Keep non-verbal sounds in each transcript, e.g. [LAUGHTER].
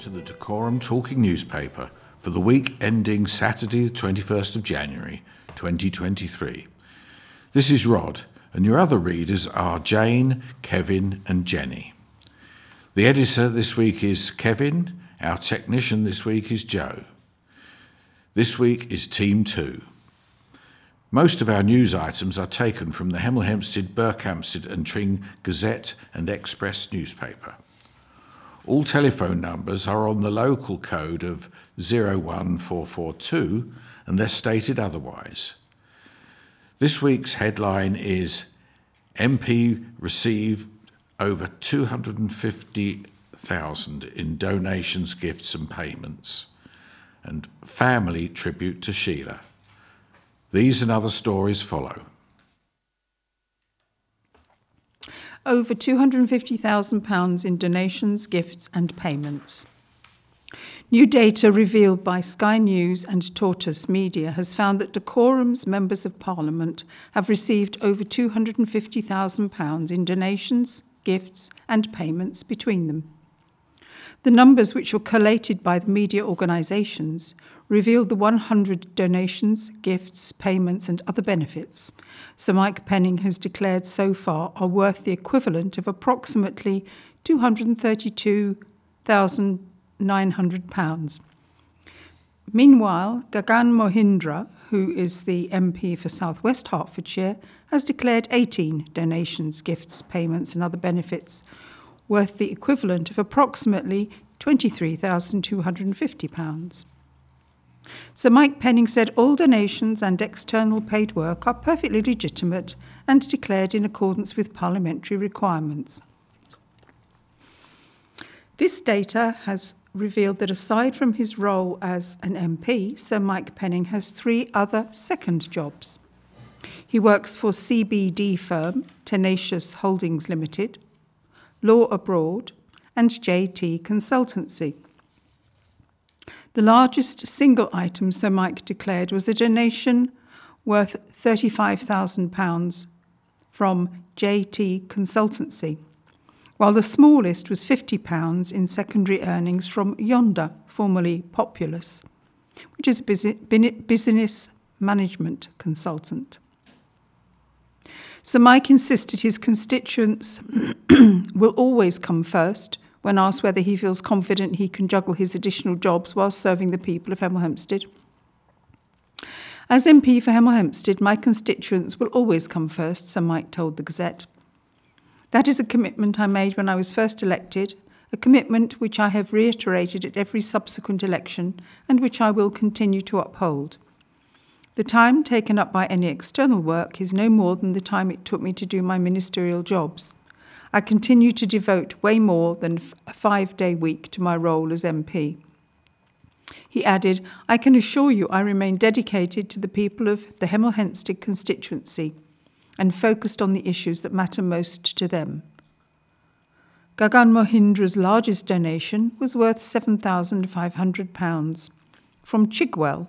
To the Dacorum Talking Newspaper for the week ending Saturday, the 21st of January 2023. This is Rod, and your other readers are Jane, Kevin, and Jenny. The editor this week is Kevin, our technician this week is Joe. This week is Team 2. Most of our news items are taken from the Hemel Hempstead, Berkhamsted and Tring Gazette and Express newspaper. All telephone numbers are on the local code of 01442 unless stated otherwise. This week's headline is MP received over 250,000 in donations, gifts and payments and family tribute to Sheila. These and other stories follow. Over £250,000 in donations, gifts, and payments. New data revealed by Sky News and Tortoise Media has found that Dacorum's members of Parliament have received over £250,000 in donations, gifts, and payments between them. The numbers, which were collated by the media organisations, revealed the 100 donations, gifts, payments, and other benefits Sir Mike Penning has declared so far are worth the equivalent of approximately £232,900. Meanwhile, Gagan Mohindra, who is the MP for South West Hertfordshire, has declared 18 donations, gifts, payments, and other benefits worth the equivalent of approximately £23,250. Sir Mike Penning said all donations and external paid work are perfectly legitimate and declared in accordance with parliamentary requirements. This data has revealed that aside from his role as an MP, Sir Mike Penning has three other second jobs. He works for CBD firm Tenacious Holdings Limited, Law Abroad, and JT Consultancy. The largest single item Sir Mike declared was a donation worth £35,000 from JT Consultancy, while the smallest was £50 in secondary earnings from Yonder, formerly Populus, which is a business management consultant. Sir Mike insisted his constituents [CLEARS THROAT] will always come first when asked whether he feels confident he can juggle his additional jobs while serving the people of Hemel Hempstead. As MP for Hemel Hempstead, my constituents will always come first, Sir Mike told the Gazette. That is a commitment I made when I was first elected, a commitment which I have reiterated at every subsequent election and which I will continue to uphold. The time taken up by any external work is no more than the time it took me to do my ministerial jobs. I continue to devote way more than a five day week to my role as MP. He added, I can assure you I remain dedicated to the people of the Hemel Hempstead constituency and focused on the issues that matter most to them. Gagan Mohindra's largest donation was worth £7,500 from Chigwell,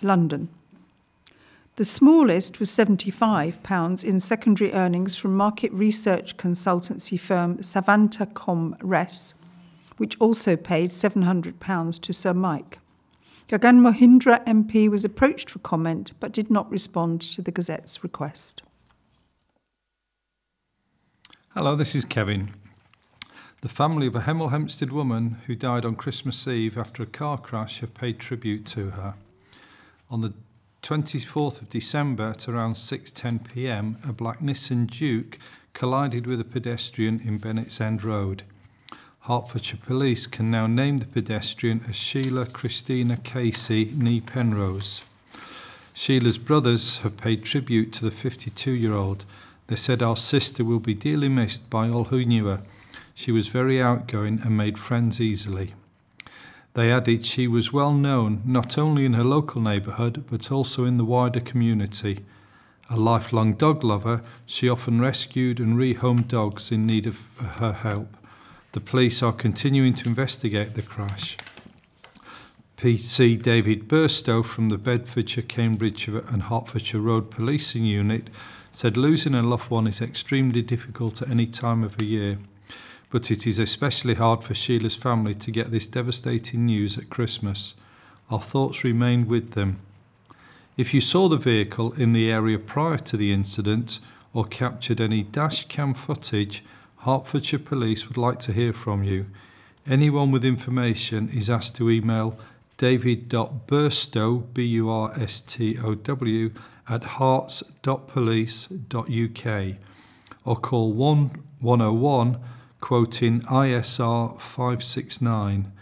London. The smallest was £75 in secondary earnings from market research consultancy firm Savanta ComRes, which also paid £700 to Sir Mike. Gagan Mohindra MP was approached for comment but did not respond to the Gazette's request. Hello, this is Kevin. The family of a Hemel Hempstead woman who died on Christmas Eve after a car crash have paid tribute to her. On the 24th of December at around 6:10 p.m., a black Nissan Juke collided with a pedestrian in Bennett's End Road. Hertfordshire Police can now name the pedestrian as Sheila Christina Casey Nee Penrose. Sheila's brothers have paid tribute to the 52 year old. They said our sister will be dearly missed by all who knew her. She was very outgoing and made friends easily. They added she was well known not only in her local neighbourhood but also in the wider community. A lifelong dog lover, she often rescued and rehomed dogs in need of her help. The police are continuing to investigate the crash. PC David Burstow from the Bedfordshire, Cambridgeshire and Hertfordshire Road Policing Unit said losing a loved one is extremely difficult at any time of the year but it is especially hard for Sheila's family to get this devastating news at Christmas. Our thoughts remain with them. If you saw the vehicle in the area prior to the incident or captured any dash cam footage, Hertfordshire Police would like to hear from you. Anyone with information is asked to email david.burstow, B-U-R-S-T-O-W, at herts.police.uk or call 1101 quoting ISR 569.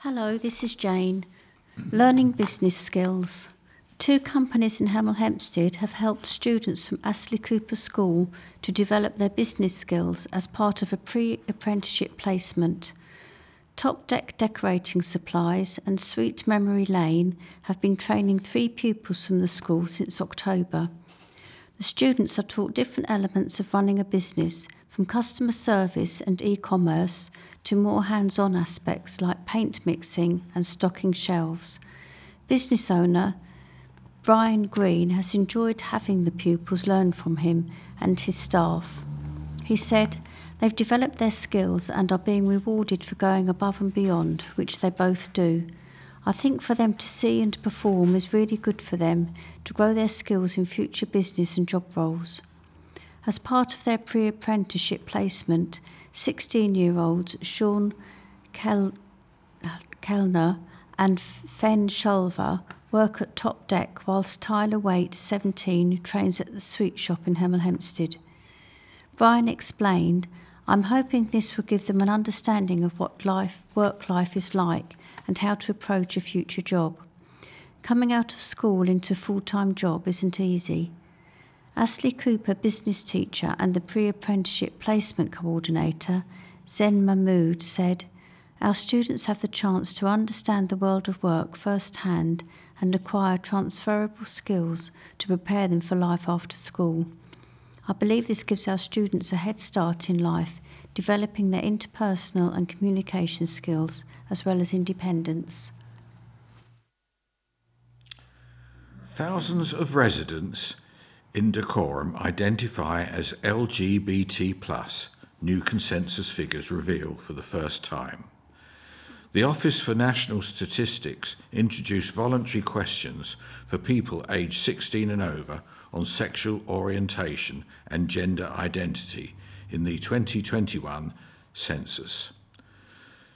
Hello, this is Jane. Learning business skills. Two companies in Hemel Hempstead have helped students from Astley Cooper School to develop their business skills as part of a pre apprenticeship placement. Top Deck Decorating Supplies and Sweet Memory Lane have been training three pupils from the school since October. The students are taught different elements of running a business, from customer service and e commerce to more hands on aspects like paint mixing and stocking shelves. Business owner Brian Green has enjoyed having the pupils learn from him and his staff. He said they've developed their skills and are being rewarded for going above and beyond, which they both do. I think for them to see and perform is really good for them to grow their skills in future business and job roles. As part of their pre apprenticeship placement, 16 year olds Sean Kel- Kellner and Fen Shulver work at Top Deck whilst Tyler Waite, 17, trains at the sweet shop in Hemel Hempstead. Brian explained, I'm hoping this will give them an understanding of what life, work life is like and how to approach a future job. Coming out of school into a full time job isn't easy. Astley Cooper, business teacher and the pre apprenticeship placement coordinator, Zen Mahmood, said, Our students have the chance to understand the world of work firsthand and acquire transferable skills to prepare them for life after school. I believe this gives our students a head start in life, developing their interpersonal and communication skills as well as independence. Thousands of residents in Dacorum identify as LGBT, new consensus figures reveal for the first time. The Office for National Statistics introduced voluntary questions for people aged 16 and over on sexual orientation and gender identity in the 2021 census.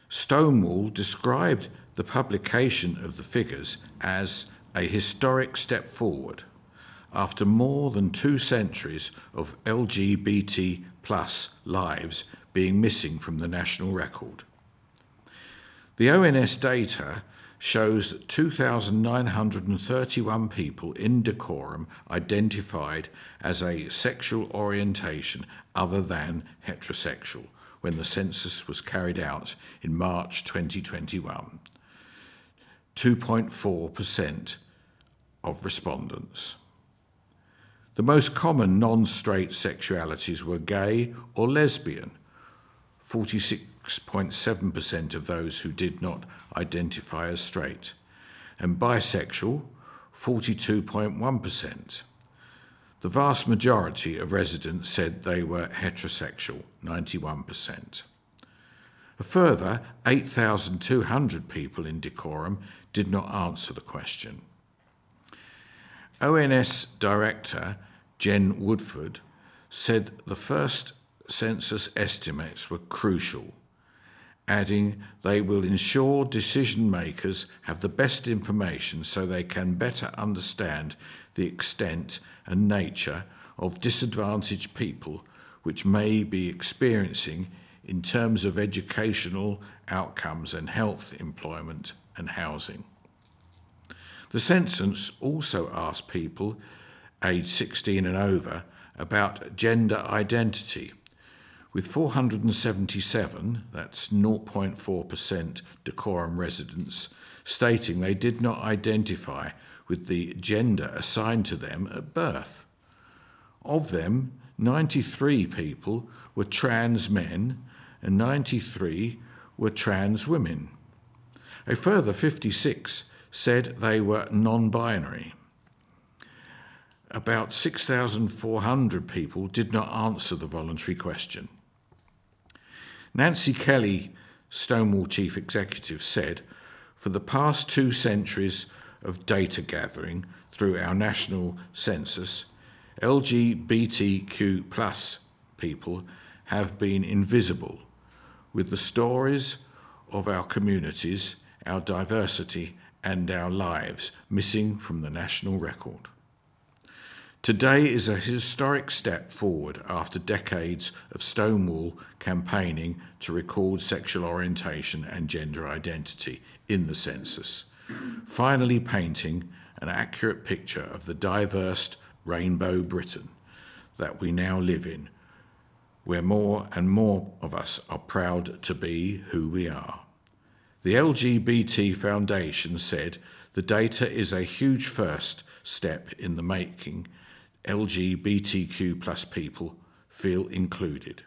Stonewall described the publication of the figures as a historic step forward after more than two centuries of LGBT plus lives being missing from the national record. The ONS data shows 2,931 people in Dacorum identified as a sexual orientation other than heterosexual when the census was carried out in March 2021. 2.4% of respondents. The most common non straight sexualities were gay or lesbian, 46 6.7% of those who did not identify as straight, and bisexual, 42.1%. The vast majority of residents said they were heterosexual, 91%. A further 8,200 people in Dacorum did not answer the question. ONS Director Jen Woodford said the first census estimates were crucial adding they will ensure decision makers have the best information so they can better understand the extent and nature of disadvantaged people which may be experiencing in terms of educational outcomes and health, employment, and housing. The census also asked people aged 16 and over about gender identity with 477, that's 0.4% Dacorum residents, stating they did not identify with the gender assigned to them at birth. Of them, 93 people were trans men and 93 were trans women. A further 56 said they were non binary. about 6,400 people did not answer the voluntary question. Nancy Kelly, Stonewall Chief Executive, said, For the past two centuries of data gathering through our national census, LGBTQ plus people have been invisible, with the stories of our communities, our diversity, and our lives missing from the national record. Today is a historic step forward after decades of Stonewall campaigning to record sexual orientation and gender identity in the census, finally painting an accurate picture of the diverse rainbow Britain that we now live in, where more and more of us are proud to be who we are. The LGBT Foundation said the data is a huge first step in the making LGBTQ plus people feel included,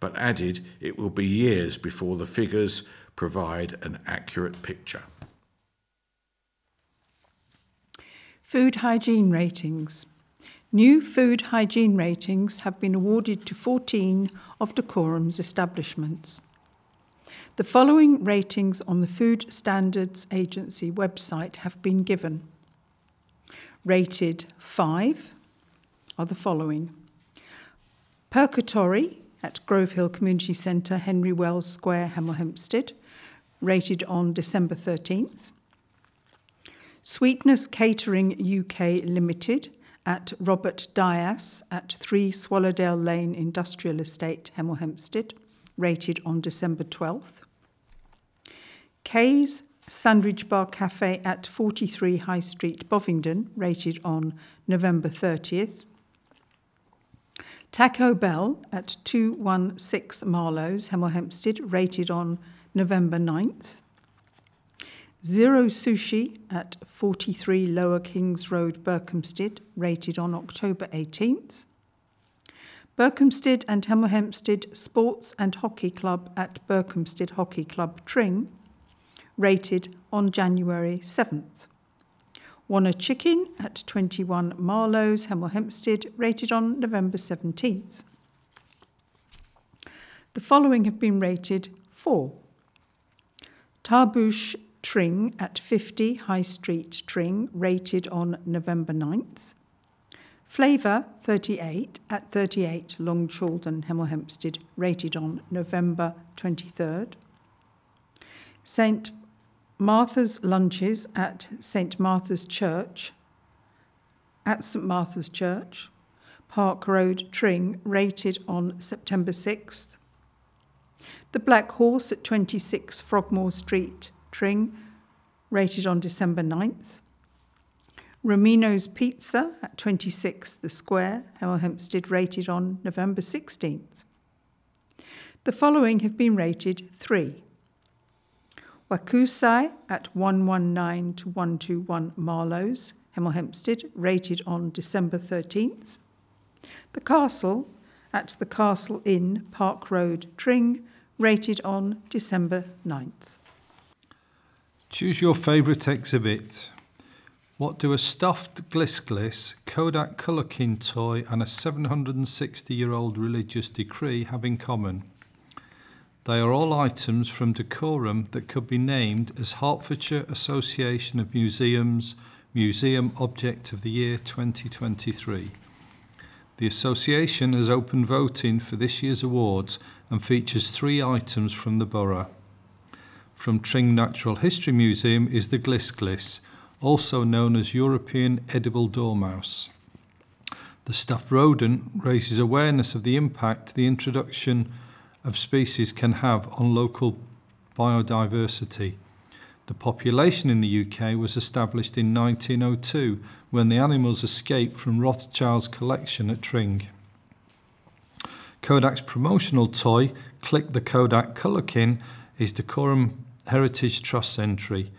but added it will be years before the figures provide an accurate picture. Food hygiene ratings. New food hygiene ratings have been awarded to 14 of Dacorum's establishments. The following ratings on the Food Standards Agency website have been given. Rated 5 are the following Purgatory at Grove Hill Community Centre, Henry Wells Square, Hemel Hempstead, rated on December 13th. Sweetness Catering UK Limited at Robert Dyas at 3 Swallowdale Lane Industrial Estate, Hemel Hempstead, rated on December 12th. Kay's Sandwich Bar Cafe at 43 High Street, Bovingdon, rated on November 30th. Taco Bell at 216 Marlowes, Hemel Hempstead, rated on November 9th. Zero Sushi at 43 Lower Kings Road, Berkhamsted, rated on October 18th. Berkhamsted and Hemel Hempstead Sports and Hockey Club at Berkhamsted Hockey Club, Tring, rated on January 7th. Warner Chicken at 21 Marlowes, Hemel Hempstead, rated on November 17th. The following have been rated 4. Tarbouche Tring at 50 High Street Tring, rated on November 9th. Flavour 38 at 38 Long Chaulden, Hemel Hempstead, rated on November 23rd. St Martha's lunches at St Martha's Church, at St Martha's Church, Park Road, Tring, rated on September 6th. The Black Horse at 26 Frogmore Street, Tring, rated on December 9th. Romino's Pizza at 26 The Square, Hemel Hempstead, rated on November 16th. The following have been rated 3. Wakusai at 119 to 121 Marlowes, Hemel Hempstead, rated on December 13th. The Castle at the Castle Inn, Park Road, Tring, rated on December 9th. Choose your favourite exhibit. What do a stuffed Glis, Kodak Colorkin toy, and a 760 year old religious decree have in common? They are all items from Dacorum that could be named as Hertfordshire Association of Museums Museum Object of the Year 2023. The association has opened voting for this year's awards and features three items from the borough. From Tring Natural History Museum is the Glis Glis, also known as European Edible Dormouse. The stuffed rodent raises awareness of the impact the introduction of species can have on local biodiversity. The population in the UK was established in 1902 when the animals escaped from Rothschild's collection at Tring. Kodak's promotional toy, Click the Kodak Colorkin, is Dacorum Heritage Trust entry.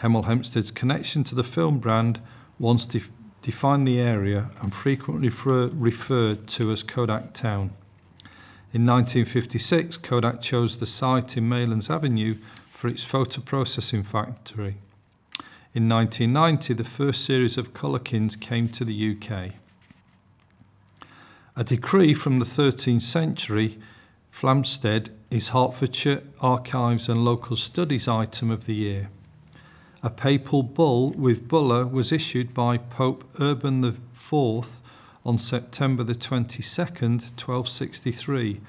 Hemel Hempstead's connection to the film brand once def- defined the area and frequently refer- referred to as Kodak Town. In 1956, Kodak chose the site in Maylands Avenue for its photo processing factory. In 1990, the first series of Colorkins came to the UK. A decree from the 13th century, Flamstead is Hertfordshire Archives and Local Studies item of the year. A papal bull with bulla was issued by Pope Urban IV on September the 22nd, 1263,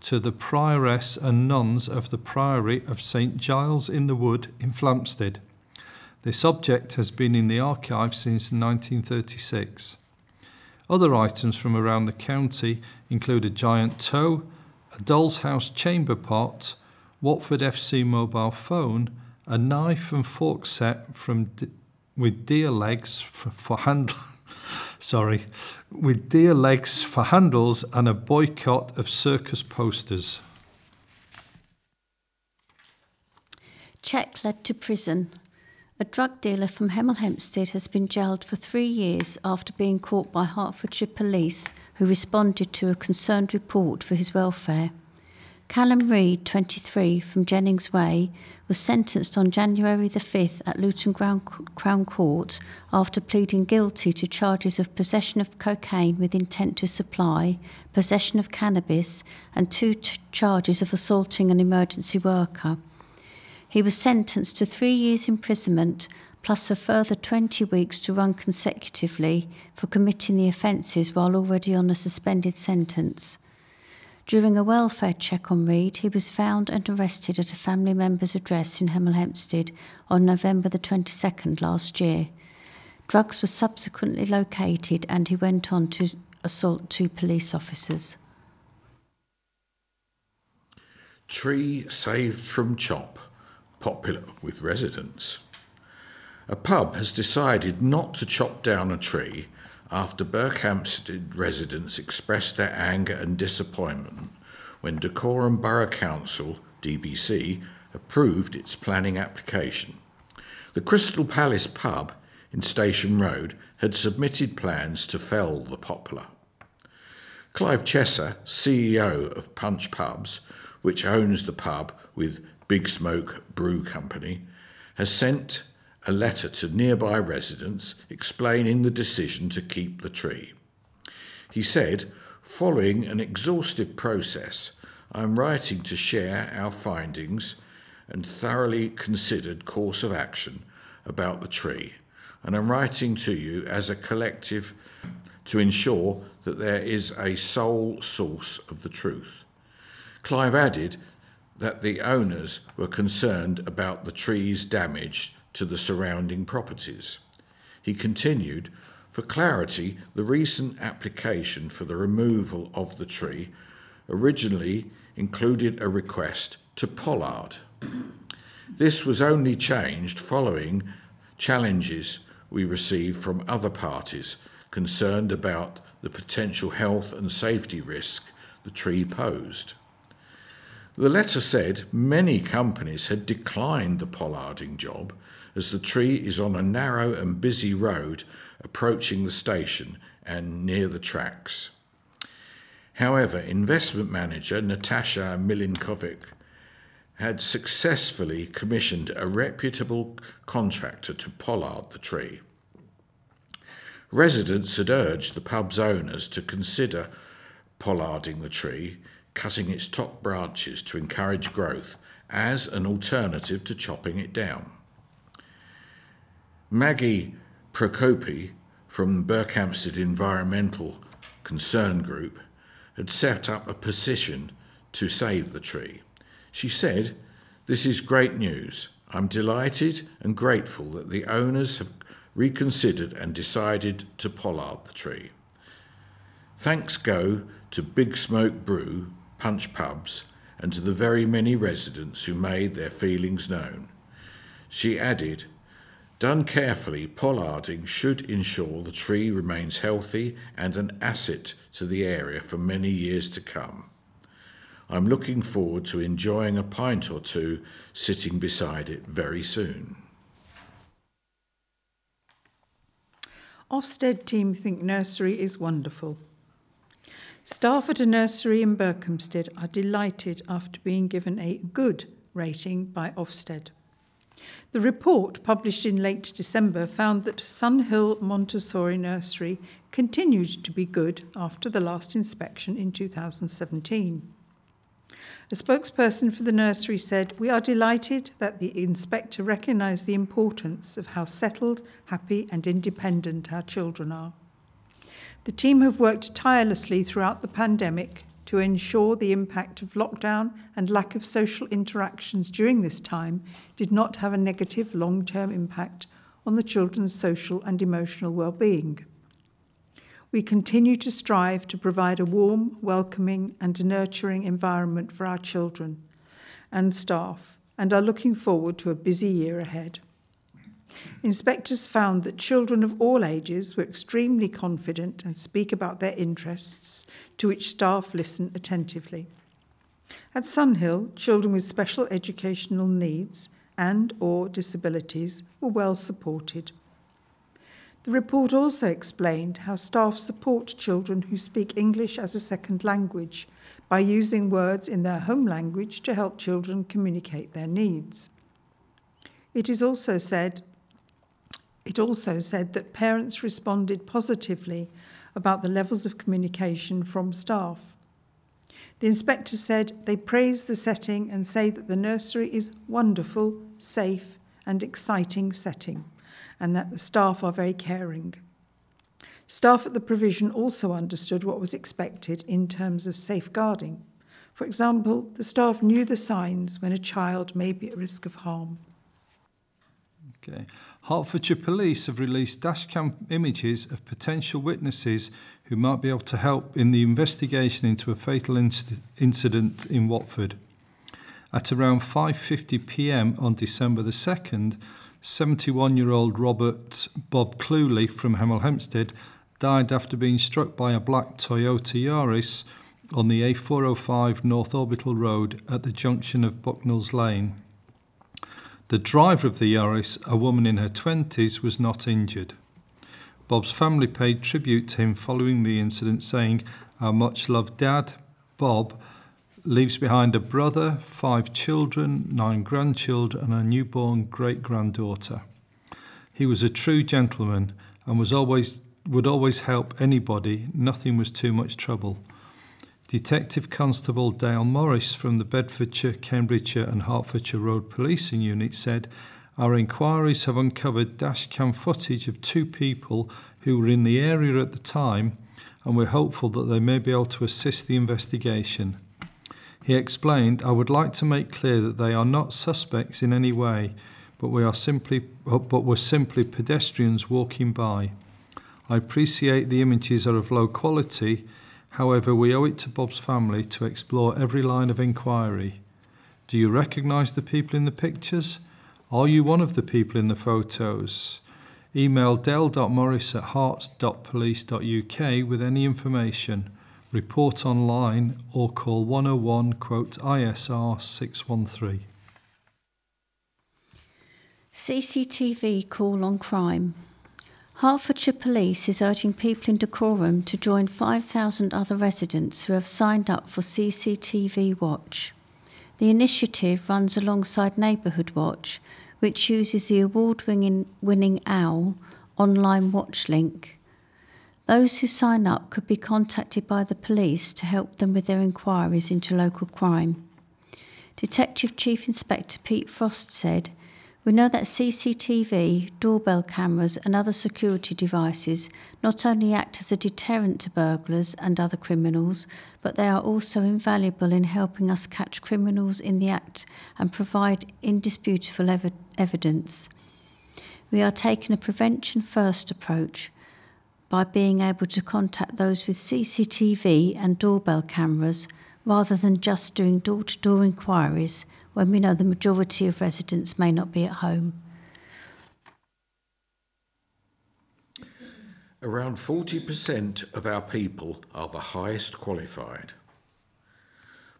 to the prioress and nuns of the Priory of St Giles in the Wood in Flamstead. This object has been in the archive since 1936. Other items from around the county include a giant toe, a doll's house chamber pot, Watford FC mobile phone, a knife and fork set from D- with deer legs for, for hand [LAUGHS] sorry, with deer legs for handles and a boycott of circus posters. Check led to prison. A drug dealer from Hemel Hempstead has been jailed for three years after being caught by Hertfordshire police who responded to a concerned report for his welfare. Callum Reid, 23, from Jennings Way, was sentenced on January the 5th at Luton Crown Court after pleading guilty to charges of possession of cocaine with intent to supply, possession of cannabis, and two t- charges of assaulting an emergency worker. He was sentenced to three years' imprisonment plus a further 20 weeks to run consecutively for committing the offences while already on a suspended sentence. During a welfare check on Reid, he was found and arrested at a family member's address in Hemel Hempstead on November the 22nd last year. Drugs were subsequently located and he went on to assault two police officers. Tree saved from chop, popular with residents. A pub has decided not to chop down a tree after Berkhamsted residents expressed their anger and disappointment when Dacorum Borough Council, DBC, approved its planning application. The Crystal Palace pub in Station Road had submitted plans to fell the poplar. Clive Chesser, CEO of Punch Pubs, which owns the pub with Big Smoke Brew Company, has sent a letter to nearby residents explaining the decision to keep the tree. He said, Following an exhaustive process, I am writing to share our findings and thoroughly considered course of action about the tree, and I'm writing to you as a collective to ensure that there is a sole source of the truth. Clive added that the owners were concerned about the tree's damage to the surrounding properties. He continued, for clarity, the recent application for the removal of the tree originally included a request to pollard. This was only changed following challenges we received from other parties concerned about the potential health and safety risk the tree posed. The letter said many companies had declined the pollarding job as the tree is on a narrow and busy road approaching the station and near the tracks. However, investment manager Natasha Milinkovic had successfully commissioned a reputable contractor to pollard the tree. Residents had urged the pub's owners to consider pollarding the tree, cutting its top branches to encourage growth as an alternative to chopping it down. Maggie Procopi from Berkhamsted Environmental Concern Group had set up a petition to save the tree. She said, This is great news. I'm delighted and grateful that the owners have reconsidered and decided to pollard the tree. Thanks go to Big Smoke Brew, Punch Pubs, and to the very many residents who made their feelings known. She added, Done carefully, pollarding should ensure the tree remains healthy and an asset to the area for many years to come. I'm looking forward to enjoying a pint or two sitting beside it very soon. Ofsted team think nursery is wonderful. Staff at a nursery in Berkhamsted are delighted after being given a good rating by Ofsted. The report, published in late December, found that Sunhill Montessori Nursery continued to be good after the last inspection in 2017. A spokesperson for the nursery said, We are delighted that the inspector recognised the importance of how settled, happy, and independent our children are. The team have worked tirelessly throughout the pandemic to ensure the impact of lockdown and lack of social interactions during this time did not have a negative long term impact on the children's social and emotional well-being. We continue to strive to provide a warm, welcoming, and nurturing environment for our children and staff, and are looking forward to a busy year ahead. Inspectors found that children of all ages were extremely confident and speak about their interests, to which staff listen attentively. At Sunhill, children with special educational needs and or disabilities were well supported. The report also explained how staff support children who speak English as a second language by using words in their home language to help children communicate their needs. It is also said it also said that parents responded positively about the levels of communication from staff. The inspector said they praise the setting and say that the nursery is wonderful, safe, and exciting setting and that the staff are very caring. Staff at the provision also understood what was expected in terms of safeguarding. For example, the staff knew the signs when a child may be at risk of harm. Okay. Hertfordshire Police have released dashcam images of potential witnesses who might be able to help in the investigation into a fatal inc- incident in Watford. At around 5:50 p.m. on December the 2nd, 71 year old Robert Bob Cluley from Hemel Hempstead died after being struck by a black Toyota Yaris on the A405 North Orbital Road at the junction of Bucknall's Lane. The driver of the Yaris, a woman in her 20s, was not injured. Bob's family paid tribute to him following the incident, saying, Our much loved dad, Bob, leaves behind a brother, five children, nine grandchildren, and a newborn great granddaughter. He was a true gentleman and was always would always help anybody. Nothing was too much trouble. Detective Constable Dale Morris from the Bedfordshire, Cambridgeshire, and Hertfordshire Road Policing Unit said, Our inquiries have uncovered dashcam footage of two people who were in the area at the time, and we're hopeful that they may be able to assist the investigation. He explained, I would like to make clear that they are not suspects in any way, but we are simply but were simply pedestrians walking by. I appreciate the images are of low quality, however, we owe it to Bob's family to explore every line of inquiry. Do you recognise the people in the pictures? Are you one of the people in the photos? Email del.morris at herts.police.uk with any information report online, or call 101 quote ISR 613. CCTV call on crime. Hertfordshire Police is urging people in Dacorum to join 5,000 other residents who have signed up for CCTV Watch. The initiative runs alongside Neighbourhood Watch, which uses the award winning OWL online watch link those who sign up could be contacted by the police to help them with their inquiries into local crime. Detective Chief Inspector Pete Frost said, We know that CCTV, doorbell cameras, and other security devices not only act as a deterrent to burglars and other criminals, but they are also invaluable in helping us catch criminals in the act and provide indisputable ev- evidence. We are taking a prevention first approach by being able to contact those with CCTV and doorbell cameras rather than just doing door to door inquiries when we know the majority of residents may not be at home. Around 40% of our people are the highest qualified.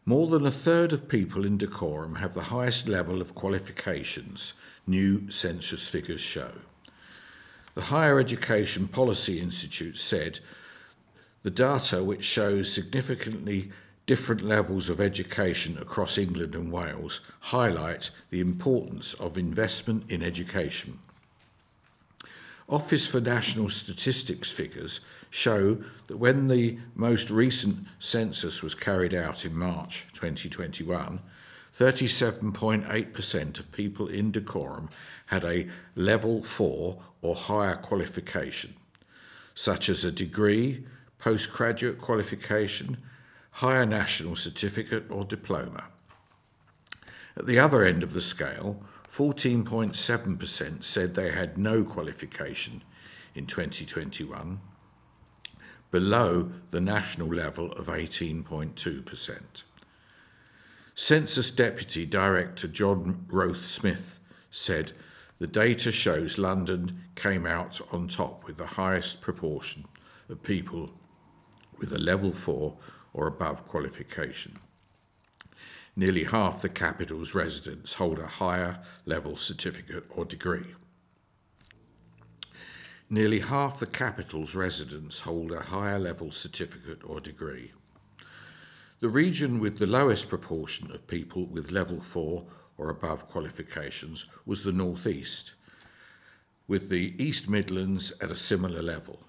More than a third of people in Dacorum have the highest level of qualifications, new census figures show. The Higher Education Policy Institute said the data which shows significantly different levels of education across England and Wales highlight the importance of investment in education. Office for National Statistics figures show that when the most recent census was carried out in March 2021, 37.8% of people in Dacorum had a level 4 or higher qualification, such as a degree, postgraduate qualification, higher national certificate or diploma. At the other end of the scale, 14.7% said they had no qualification in 2021, below the national level of 18.2%. Census Deputy Director John Roth Smith said the data shows London came out on top with the highest proportion of people with a level 4 or above qualification. Nearly half the capital's residents hold a higher level certificate or degree. Nearly half the capital's residents hold a higher level certificate or degree. The region with the lowest proportion of people with level 4 or above qualifications was the North East, with the East Midlands at a similar level,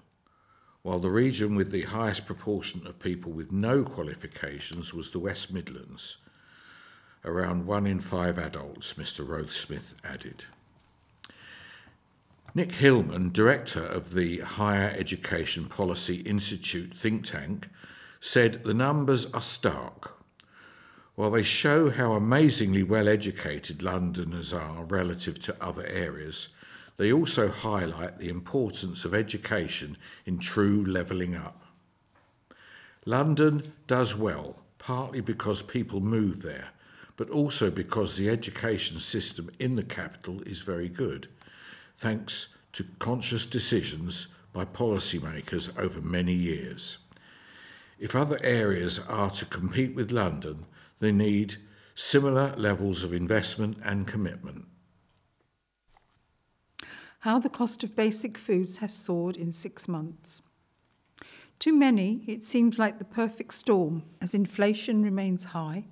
while the region with the highest proportion of people with no qualifications was the West Midlands, around one in five adults, Mr. Rothsmith added. Nick Hillman, director of the Higher Education Policy Institute think tank, said the numbers are stark. While they show how amazingly well educated Londoners are relative to other areas, they also highlight the importance of education in true levelling up. London does well, partly because people move there, but also because the education system in the capital is very good, thanks to conscious decisions by policymakers over many years. If other areas are to compete with London, they need similar levels of investment and commitment. How the cost of basic foods has soared in six months. To many, it seems like the perfect storm as inflation remains high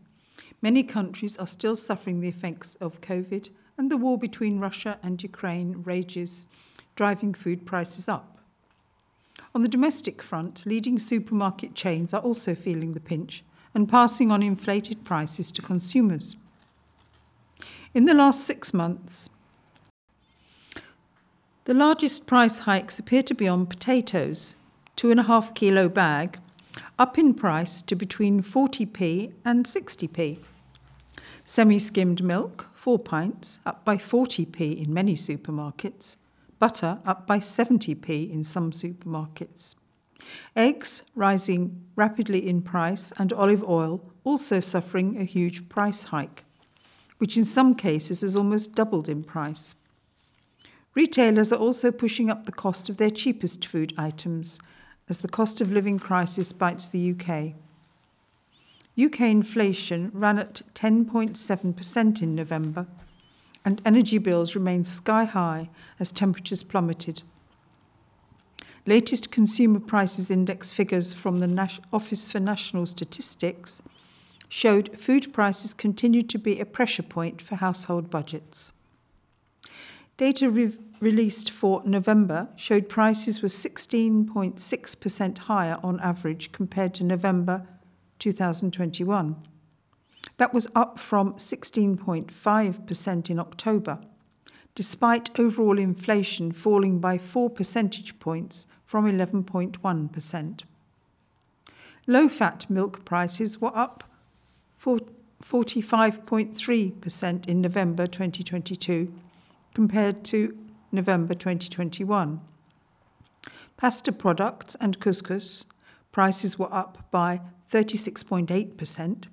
Many countries are still suffering the effects of COVID, and the war between Russia and Ukraine rages, driving food prices up. On the domestic front, leading supermarket chains are also feeling the pinch and passing on inflated prices to consumers. In the last six months, the largest price hikes appear to be on potatoes, two and a half kilo bag, up in price to between 40p and 60p. Semi skimmed milk, 4 pints, up by 40p in many supermarkets. Butter up by 70p in some supermarkets. Eggs rising rapidly in price, and olive oil also suffering a huge price hike, which in some cases has almost doubled in price. Retailers are also pushing up the cost of their cheapest food items as the cost of living crisis bites the UK. UK inflation ran at 10.7% in November, and energy bills remained sky high as temperatures plummeted. Latest Consumer Prices Index figures from the Nas- Office for National Statistics showed food prices continued to be a pressure point for household budgets. Data re- released for November showed prices were 16.6% higher on average compared to November 2021. That was up from 16.5% in October, despite overall inflation falling by 4 percentage points from 11.1%. Low fat milk prices were up 45.3% in November 2022 compared to November 2021. Pasta products and couscous prices were up by 36.8%,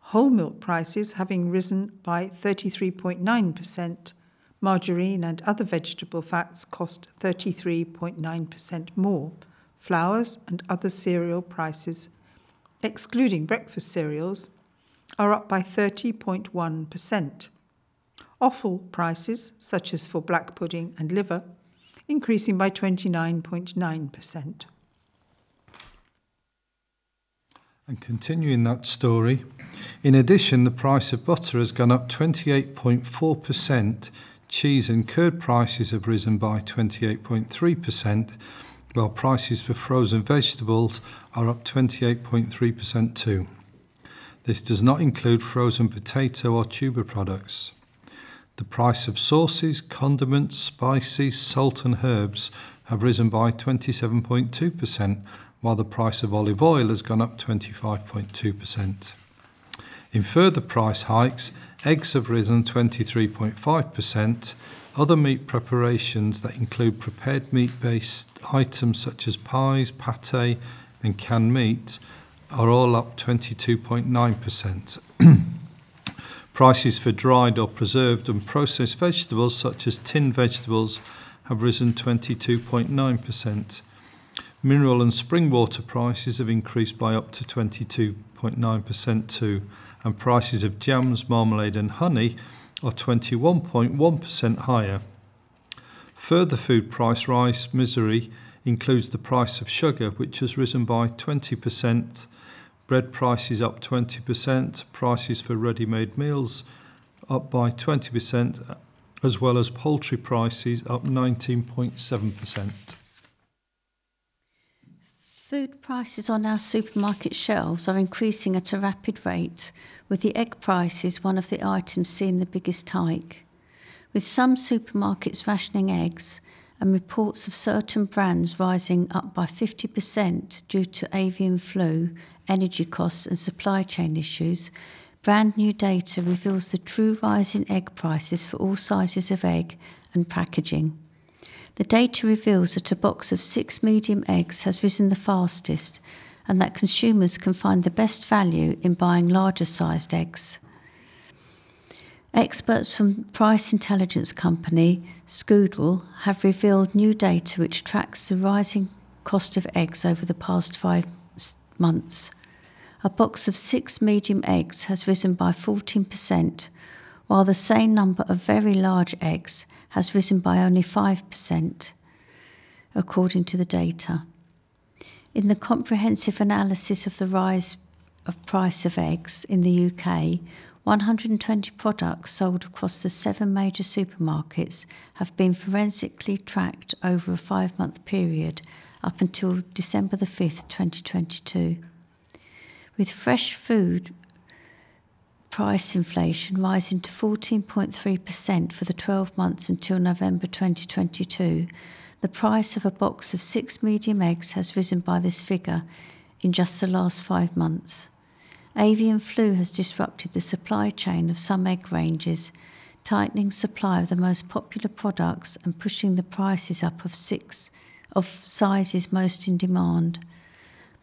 whole milk prices having risen by 33.9%, margarine and other vegetable fats cost 33.9% more, flours and other cereal prices, excluding breakfast cereals, are up by 30.1%. Offal prices, such as for black pudding and liver, increasing by 29.9%. And continuing that story, in addition, the price of butter has gone up 28.4%, cheese and curd prices have risen by 28.3%, while prices for frozen vegetables are up 28.3% too. This does not include frozen potato or tuber products. The price of sauces, condiments, spices, salt, and herbs have risen by 27.2%, while the price of olive oil has gone up 25.2%. In further price hikes, eggs have risen 23.5%. Other meat preparations that include prepared meat based items such as pies, pate, and canned meat are all up 22.9%. [CLEARS THROAT] Prices for dried or preserved and processed vegetables, such as tinned vegetables, have risen 22.9%. Mineral and spring water prices have increased by up to 22.9% too, and prices of jams, marmalade, and honey are 21.1% higher. Further food price rise misery includes the price of sugar, which has risen by 20%, bread prices up 20%, prices for ready made meals up by 20%, as well as poultry prices up 19.7%. Food prices on our supermarket shelves are increasing at a rapid rate, with the egg prices one of the items seeing the biggest hike. With some supermarkets rationing eggs and reports of certain brands rising up by 50% due to avian flu, energy costs, and supply chain issues, brand new data reveals the true rise in egg prices for all sizes of egg and packaging. The data reveals that a box of six medium eggs has risen the fastest and that consumers can find the best value in buying larger sized eggs. Experts from price intelligence company Skuudle have revealed new data which tracks the rising cost of eggs over the past five months. A box of six medium eggs has risen by 14%, while the same number of very large eggs has risen by only 5%, according to the data. In the comprehensive analysis of the rise of price of eggs in the UK, 120 products sold across the seven major supermarkets have been forensically tracked over a five month period up until December the 5th, 2022. With fresh food price inflation rising to 14.3% for the 12 months until November 2022, the price of a box of six medium eggs has risen by this figure in just the last five months. Avian flu has disrupted the supply chain of some egg ranges, tightening supply of the most popular products and pushing the prices up of six of sizes most in demand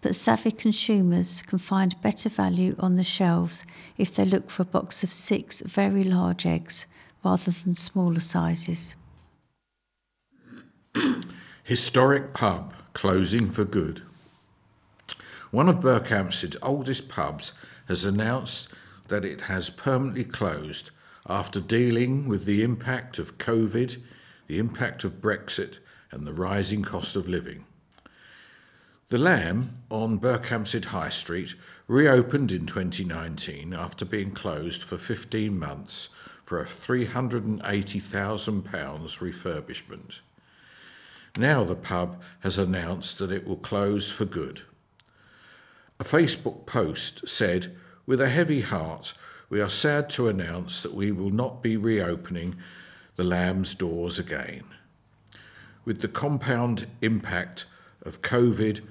but savvy consumers can find better value on the shelves if they look for a box of six very large eggs rather than smaller sizes. Historic pub closing for good. One of Berkhamsted's oldest pubs has announced that it has permanently closed after dealing with the impact of COVID, the impact of Brexit, and the rising cost of living. The Lamb on Berkhamsted High Street reopened in 2019 after being closed for 15 months for a £380,000 refurbishment. Now the pub has announced that it will close for good. A Facebook post said, With a heavy heart, we are sad to announce that we will not be reopening the Lamb's doors again. With the compound impact of COVID,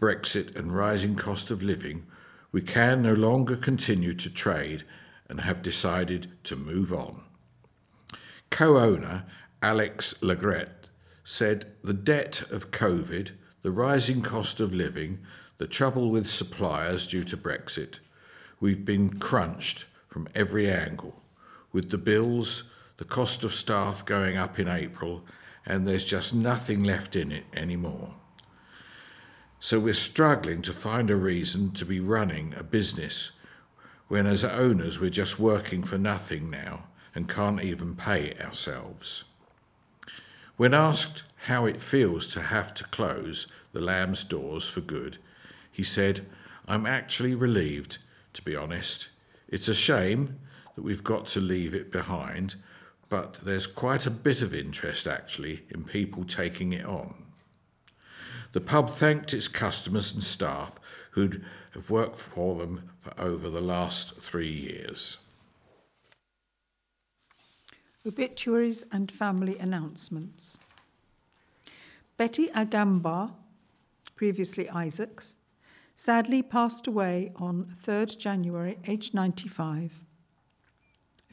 Brexit, and rising cost of living, we can no longer continue to trade and have decided to move on. Co owner Alex Legret said the debt of COVID, the rising cost of living, the trouble with suppliers due to Brexit, we've been crunched from every angle, with the bills, the cost of staff going up in April, and there's just nothing left in it anymore. So we're struggling to find a reason to be running a business when, as owners, we're just working for nothing now and can't even pay ourselves. When asked how it feels to have to close the Lamb's doors for good, he said, I'm actually relieved, to be honest. It's a shame that we've got to leave it behind, but there's quite a bit of interest actually in people taking it on. The pub thanked its customers and staff who'd have worked for them for over the last three years. Obituaries and family announcements. Betty Agamba, previously Isaacs, sadly passed away on 3rd January, aged 95.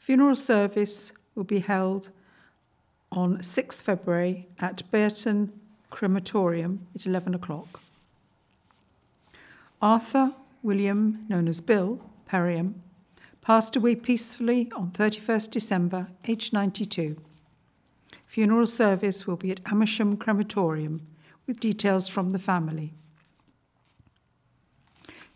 Funeral service will be held on 6th February at Burton Crematorium at 11 o'clock. Arthur William, known as Bill Perriam, passed away peacefully on 31st December, aged 92. Funeral service will be at Amersham Crematorium, with details from the family.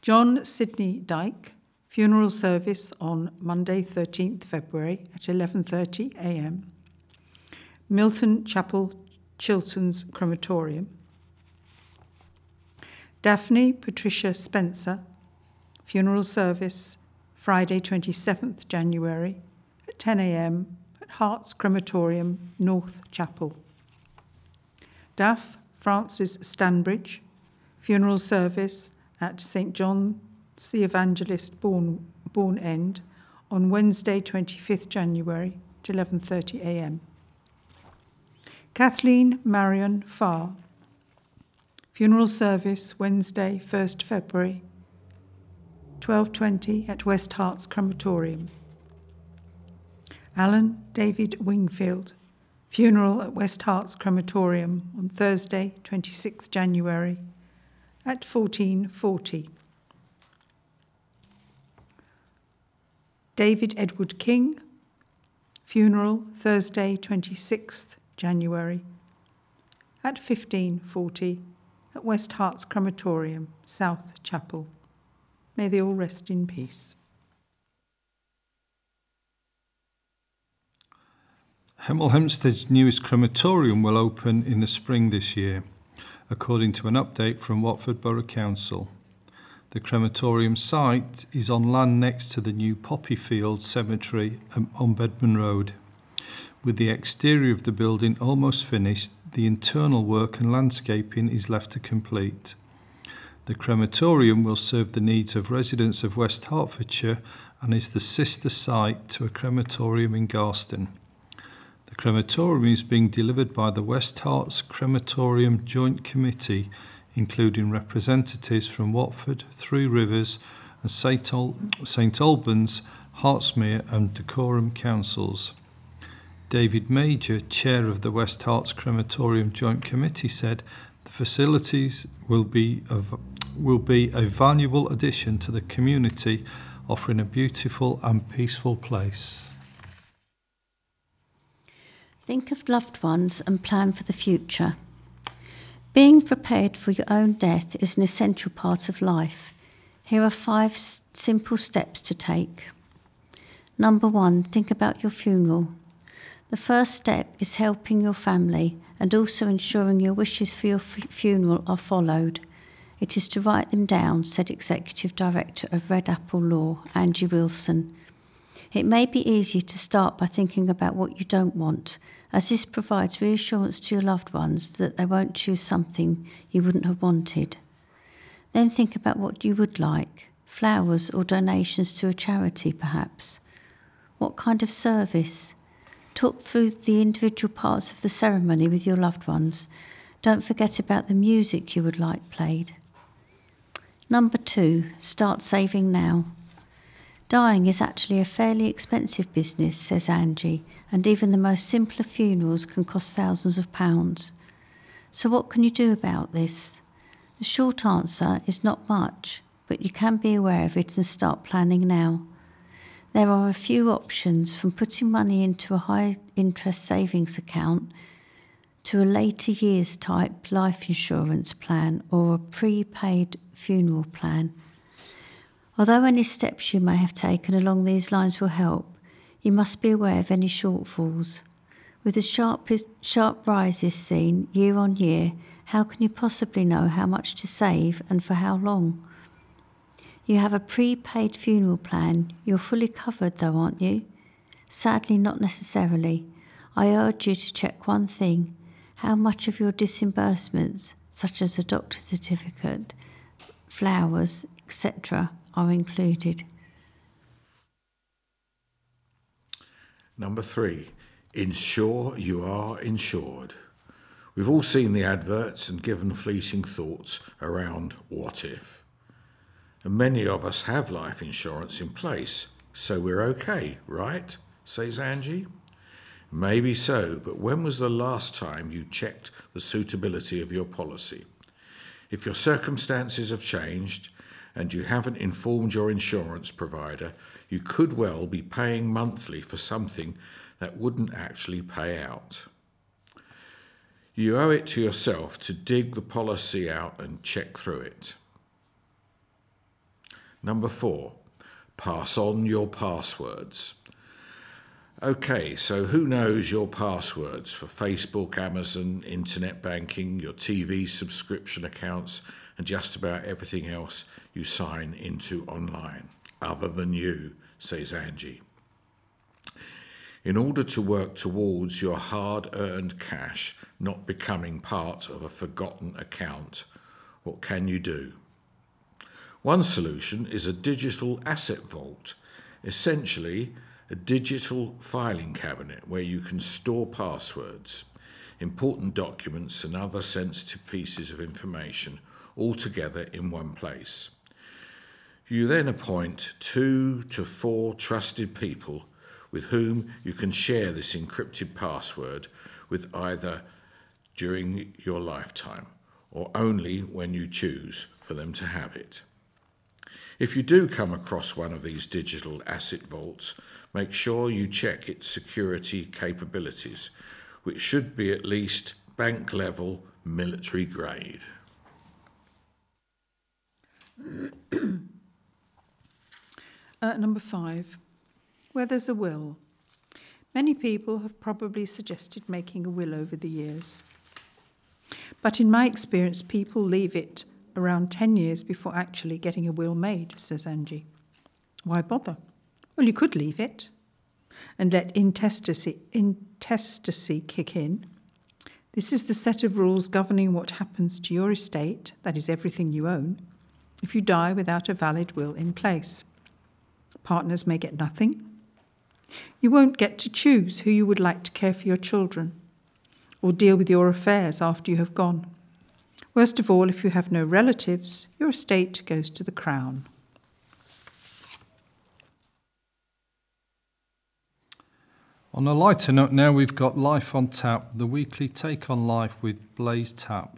John Sidney Dyke, funeral service on Monday 13th February at 11:30 a.m. Milton Chapel Chilterns crematorium. Daphne Patricia Spencer, funeral service Friday 27th January at 10 a.m. at Herts Crematorium, North Chapel. Daff Francis Stanbridge, funeral service at St John the Evangelist Bourne, End on Wednesday 25th January at 11:30 a.m. Kathleen Marion Farr, funeral service Wednesday 1st February 12:20 at West Herts Crematorium. Alan David Wingfield, funeral at West Herts Crematorium on Thursday 26th January at 1440. David Edward King, funeral Thursday 26th January at 1540 at West Herts Crematorium, South Chapel. May they all rest in peace. Hemel Hempstead's newest crematorium will open in the spring this year, according to an update from Watford Borough Council. The crematorium site is on land next to the new Poppy Field Cemetery um, on Bedmond Road. With the exterior of the building almost finished, the internal work and landscaping is left to complete. The crematorium will serve the needs of residents of West Hertfordshire and is the sister site to a crematorium in Garston. Crematorium is being delivered by the West Herts Crematorium Joint Committee, including representatives from Watford, Three Rivers, and St. Al-. Albans, Hertsmere, and Dacorum councils. David Major, chair of the West Herts Crematorium Joint Committee, said the facilities will be will be a valuable addition to the community, offering a beautiful and peaceful place. Think of loved ones and plan for the future. Being prepared for your own death is an essential part of life. Here are five s- simple steps to take. Number one, think about your funeral. The first step is helping your family and also ensuring your wishes for your f- funeral are followed. It is to write them down, said Executive Director of Red Apple Law, Angie Wilson. It may be easier to start by thinking about what you don't want, as this provides reassurance to your loved ones that they won't choose something you wouldn't have wanted. Then think about what you would like flowers or donations to a charity, perhaps. What kind of service? Talk through the individual parts of the ceremony with your loved ones. Don't forget about the music you would like played. Number two, start saving now. Dying is actually a fairly expensive business, says Angie, and even the most simpler funerals can cost thousands of pounds. So, what can you do about this? The short answer is not much, but you can be aware of it and start planning now. There are a few options from putting money into a high interest savings account to a later years type life insurance plan or a prepaid funeral plan. Although any steps you may have taken along these lines will help, you must be aware of any shortfalls. With the sharp, sharp rises seen year on year, how can you possibly know how much to save and for how long? You have a prepaid funeral plan. You're fully covered, though, aren't you? Sadly, not necessarily. I urge you to check one thing how much of your disbursements, such as a doctor's certificate, flowers, etc., are included. Number three, ensure you are insured. We've all seen the adverts and given fleeting thoughts around what if. And many of us have life insurance in place, so we're okay, right? says Angie. Maybe so, but when was the last time you checked the suitability of your policy? If your circumstances have changed and you haven't informed your insurance provider, you could well be paying monthly for something that wouldn't actually pay out. You owe it to yourself to dig the policy out and check through it. Number four, pass on your passwords. Okay, so who knows your passwords for Facebook, Amazon, internet banking, your TV subscription accounts, and just about everything else you sign into online, other than you, says Angie. In order to work towards your hard earned cash not becoming part of a forgotten account, what can you do? One solution is a digital asset vault. Essentially, a digital filing cabinet where you can store passwords, important documents, and other sensitive pieces of information all together in one place. You then appoint two to four trusted people with whom you can share this encrypted password with either during your lifetime or only when you choose for them to have it. If you do come across one of these digital asset vaults, make sure you check its security capabilities, which should be at least bank level military grade. [CLEARS THROAT] Uh, number five, where there's a will. Many people have probably suggested making a will over the years. But in my experience, people leave it around 10 years before actually getting a will made, says Angie. Why bother? Well, you could leave it and let intestacy, intestacy kick in. This is the set of rules governing what happens to your estate, that is, everything you own, if you die without a valid will in place. Partners may get nothing. You won't get to choose who you would like to care for your children or deal with your affairs after you have gone. Worst of all, if you have no relatives, your estate goes to the Crown. On a lighter note, now we've got Life on Tap, the weekly take on life with Blaze Tap.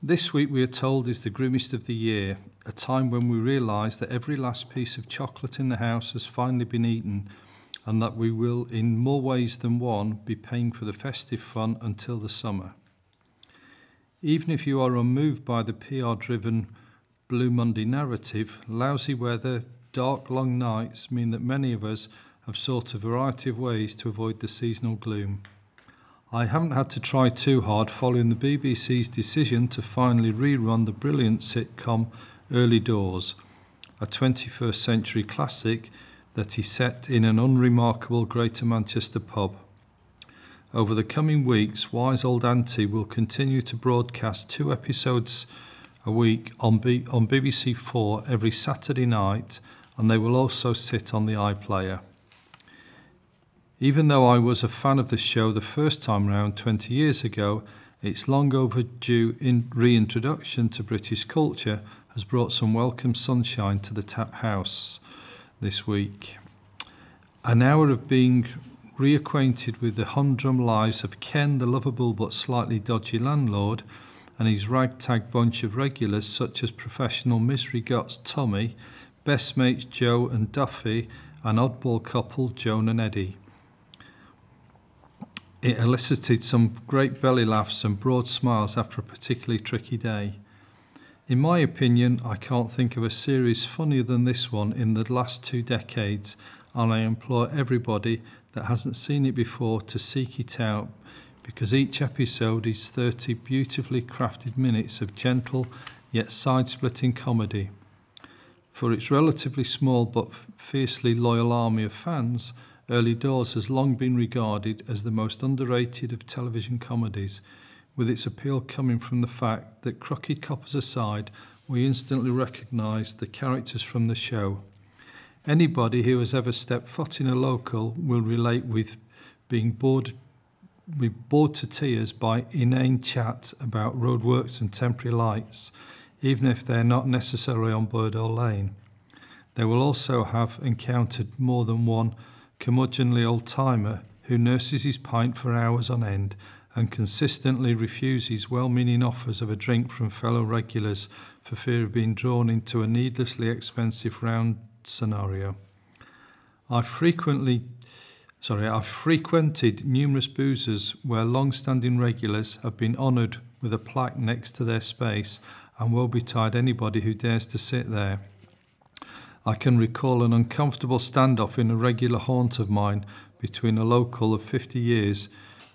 This week, we are told, is the grimmest of the year, a time when we realise that every last piece of chocolate in the house has finally been eaten and that we will, in more ways than one, be paying for the festive fun until the summer. Even if you are unmoved by the PR driven Blue Monday narrative, lousy weather, dark long nights mean that many of us have sought a variety of ways to avoid the seasonal gloom. I haven't had to try too hard following the BBC's decision to finally rerun the brilliant sitcom Early Doors, a 21st century classic that is set in an unremarkable Greater Manchester pub. Over the coming weeks, Wise Old Auntie will continue to broadcast two episodes a week on, B- on BBC Four every Saturday night, and they will also sit on the iPlayer. Even though I was a fan of the show the first time round 20 years ago, its long overdue in reintroduction to British culture has brought some welcome sunshine to the tap house this week. An hour of being reacquainted with the humdrum lives of Ken, the lovable but slightly dodgy landlord, and his ragtag bunch of regulars such as professional misery guts Tommy, best mates Joe and Duffy, and oddball couple Joan and Eddie. It elicited some great belly laughs and broad smiles after a particularly tricky day. In my opinion, I can't think of a series funnier than this one in the last two decades, and I implore everybody that hasn't seen it before to seek it out because each episode is 30 beautifully crafted minutes of gentle yet side splitting comedy. For its relatively small but fiercely loyal army of fans, Early Doors has long been regarded as the most underrated of television comedies, with its appeal coming from the fact that crooked coppers aside, we instantly recognise the characters from the show. Anybody who has ever stepped foot in a local will relate with being bored, be bored to tears by inane chat about roadworks and temporary lights, even if they're not necessarily on Bordeaux Lane. They will also have encountered more than one curmudgeonly old timer who nurses his pint for hours on end and consistently refuses well meaning offers of a drink from fellow regulars for fear of being drawn into a needlessly expensive round scenario. I frequently sorry, I've frequented numerous boozers where long standing regulars have been honoured with a plaque next to their space and woe betide anybody who dares to sit there. I can recall an uncomfortable standoff in a regular haunt of mine between a local of 50 years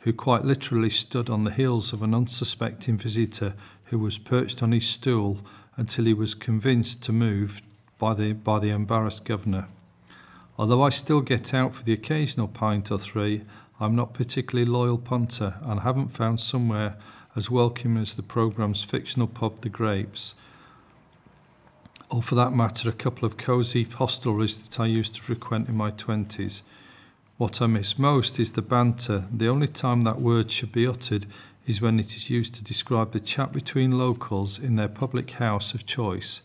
who quite literally stood on the heels of an unsuspecting visitor who was perched on his stool until he was convinced to move by the, by the embarrassed governor. Although I still get out for the occasional pint or three, I'm not particularly loyal punter and haven't found somewhere as welcome as the programme's fictional pub The Grapes, or for that matter, a couple of cosy hostelries that I used to frequent in my 20s. What I miss most is the banter. The only time that word should be uttered is when it is used to describe the chat between locals in their public house of choice.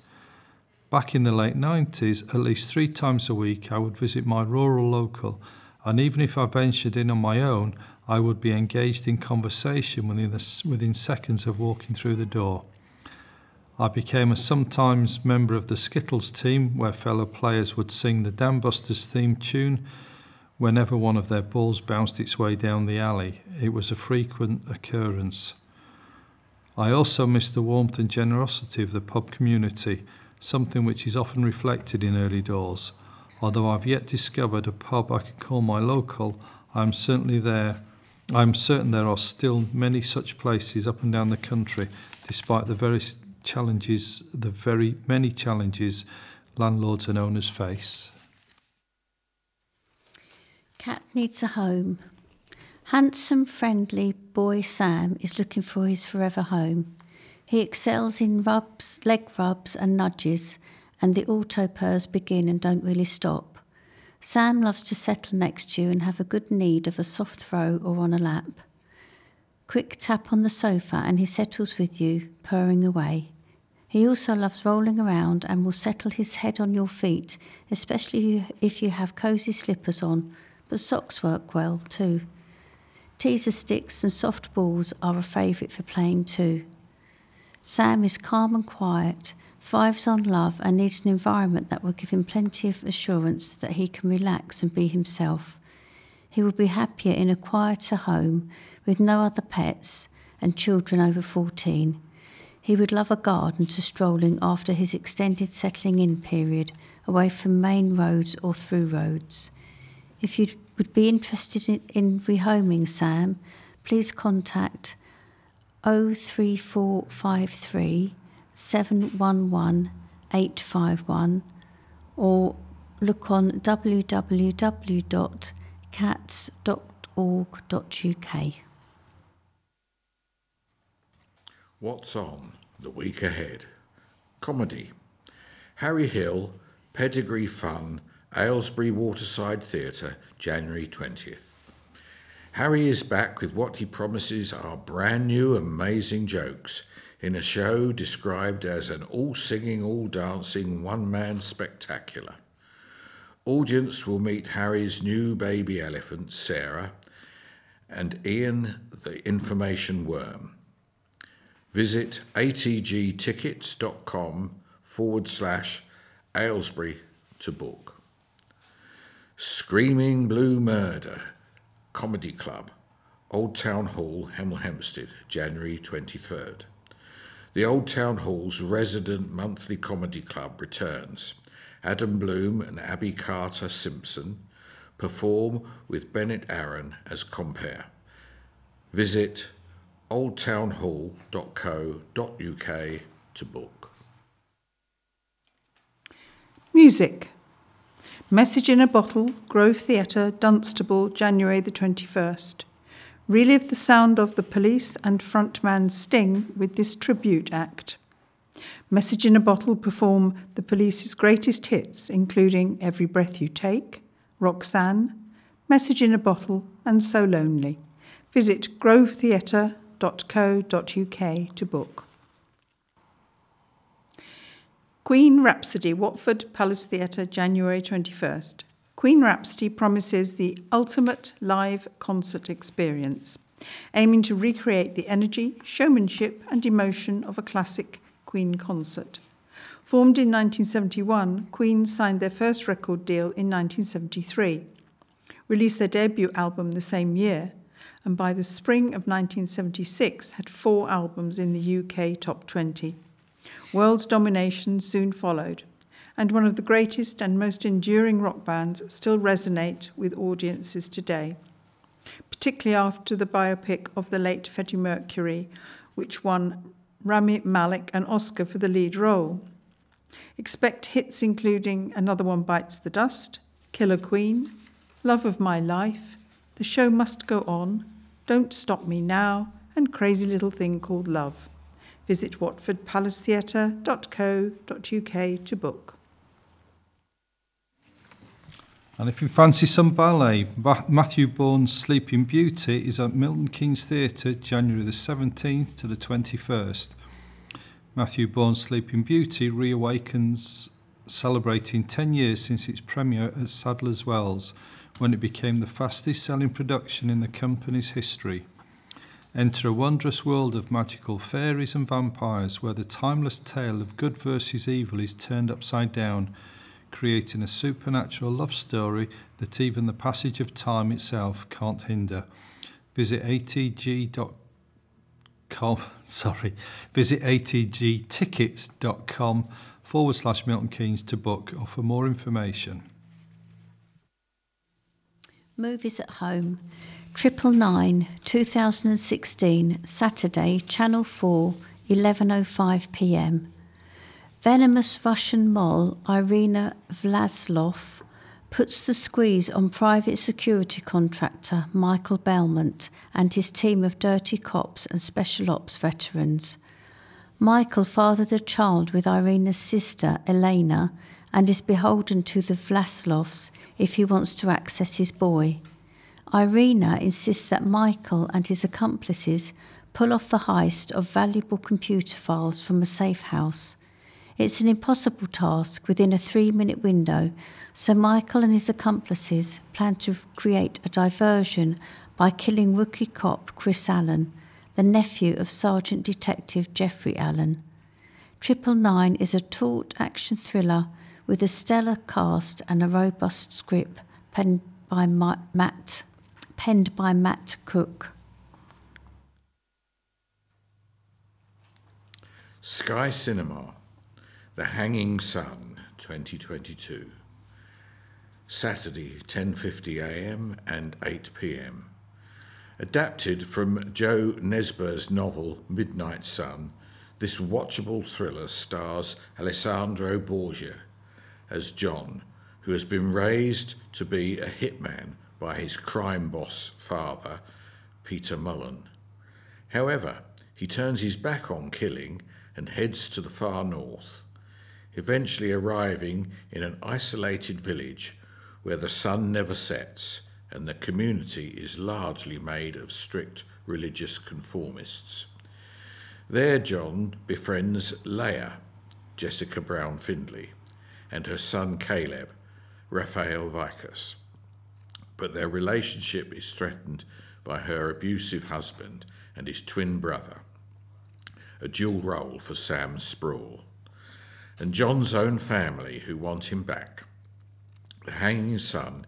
Back in the late 90s, at least three times a week, I would visit my rural local, and even if I ventured in on my own, I would be engaged in conversation within, the, within seconds of walking through the door. I became a sometimes member of the Skittles team, where fellow players would sing the Dam Busters theme tune whenever one of their balls bounced its way down the alley. It was a frequent occurrence. I also missed the warmth and generosity of the pub community, something which is often reflected in early doors. Although I've yet discovered a pub I can call my local, I'm certainly there. I'm certain there are still many such places up and down the country, despite the very challenges, the very many challenges landlords and owners face. Cat needs a home. Handsome, friendly boy Sam is looking for his forever home. He excels in rubs, leg rubs, and nudges, and the auto purrs begin and don't really stop. Sam loves to settle next to you and have a good need of a soft throw or on a lap. Quick tap on the sofa and he settles with you, purring away. He also loves rolling around and will settle his head on your feet, especially if you have cosy slippers on, but socks work well too. Teaser sticks and soft balls are a favourite for playing too. Sam is calm and quiet, thrives on love, and needs an environment that will give him plenty of assurance that he can relax and be himself. He will be happier in a quieter home with no other pets and children over 14. He would love a garden to strolling after his extended settling in period away from main roads or through roads. If you would be interested in, in rehoming Sam, please contact 03453 711 851 or look on www.cats.org.uk. What's on the week ahead? Comedy. Harry Hill, Pedigree Fun, Aylesbury Waterside Theatre, January 20th. Harry is back with what he promises are brand new, amazing jokes in a show described as an all singing, all dancing, one man spectacular. Audience will meet Harry's new baby elephant, Sarah, and Ian the information worm. Visit atgtickets.com forward slash Aylesbury to book. Screaming Blue Murder Comedy Club, Old Town Hall, Hemel Hempstead, January 23rd. The Old Town Hall's resident monthly comedy club returns. Adam Bloom and Abi Carter Simpson perform with Bennet Arron as compare. Visit oldtownhall.co.uk to book. Music. Message in a Bottle, Grove Theatre, Dunstable, January the 21st. Relive the sound of the police and frontman Sting with this tribute act. Message in a Bottle perform the police's greatest hits, including Every Breath You Take, Roxanne, Message in a Bottle, and So Lonely. Visit grovetheatre.co.uk to book. Queen Rhapsody, Watford Palace Theatre, January 21st. Queen Rhapsody promises the ultimate live concert experience, aiming to recreate the energy, showmanship, and emotion of a classic Queen concert. Formed in 1971, Queen signed their first record deal in 1973, released their debut album the same year, and by the spring of 1976 had four albums in the UK top 20. World domination soon followed, and one of the greatest and most enduring rock bands still resonate with audiences today, particularly after the biopic of the late Freddie Mercury, which won Rami Malek an Oscar for the lead role. Expect hits including Another One Bites the Dust, Killer Queen, Love of My Life, The Show Must Go On, Don't Stop Me Now, and Crazy Little Thing Called Love. Visit watfordpalacetheatre.co.uk to book. And if you fancy some ballet, Matthew Bourne's Sleeping Beauty is at Milton Keynes Theatre January the 17th to the 21st. Matthew Bourne's Sleeping Beauty reawakens, celebrating 10 years since its premiere at Sadler's Wells, when it became the fastest selling production in the company's history. Enter a wondrous world of magical fairies and vampires where the timeless tale of good versus evil is turned upside down creating a supernatural love story that even the passage of time itself can't hinder. Visit atg.com [LAUGHS] sorry, visit atgtickets.com forward slash Milton Keynes to book or for more information. Movies at home. Triple Nine, 2016, Saturday, Channel 4, 11.05 pm. Venomous Russian mole Irina Vlaslov puts the squeeze on private security contractor Michael Belmont and his team of dirty cops and special ops veterans. Michael fathered a child with Irina's sister, Elena, and is beholden to the Vlaslovs if he wants to access his boy. Irina insists that Michael and his accomplices pull off the heist of valuable computer files from a safe house. It's an impossible task within a three minute window, so Michael and his accomplices plan to create a diversion by killing rookie cop Chris Allen, the nephew of Sergeant Detective Jeffrey Allen. Triple Nine is a taut action thriller with a stellar cast and a robust script penned by Matt, penned by Matt Cook. Sky Cinema the Hanging Sun 2022. Saturday 10:50 a.m. and 8 p.m. Adapted from Jo Nesbø's novel Midnight Sun, this watchable thriller stars Alessandro Borghi as John, who has been raised to be a hitman by his crime boss father, Peter Mullan. However, he turns his back on killing and heads to the far north eventually arriving in an isolated village where the sun never sets and the community is largely made of strict religious conformists. There, John befriends Leah, Jessica Brown Findlay, and her son Caleb, Raphael Vicus. But their relationship is threatened by her abusive husband and his twin brother, a dual role for Sam Spruell and John's own family who want him back. The Hanging Sun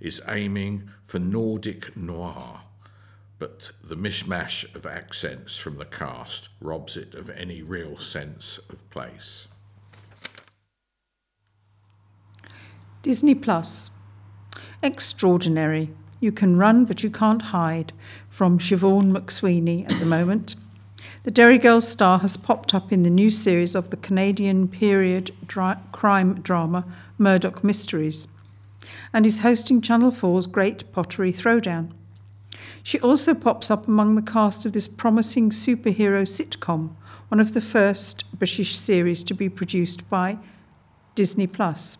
is aiming for Nordic noir, but the mishmash of accents from the cast robs it of any real sense of place. Disney Plus. Extraordinary. You can run, but you can't hide, from Siobhan McSweeney at the moment. The Derry Girls star has popped up in the new series of the Canadian period dra- crime drama Murdoch Mysteries and is hosting Channel 4's Great Pottery Throwdown. She also pops up among the cast of this promising superhero sitcom, one of the first British series to be produced by Disney Plus.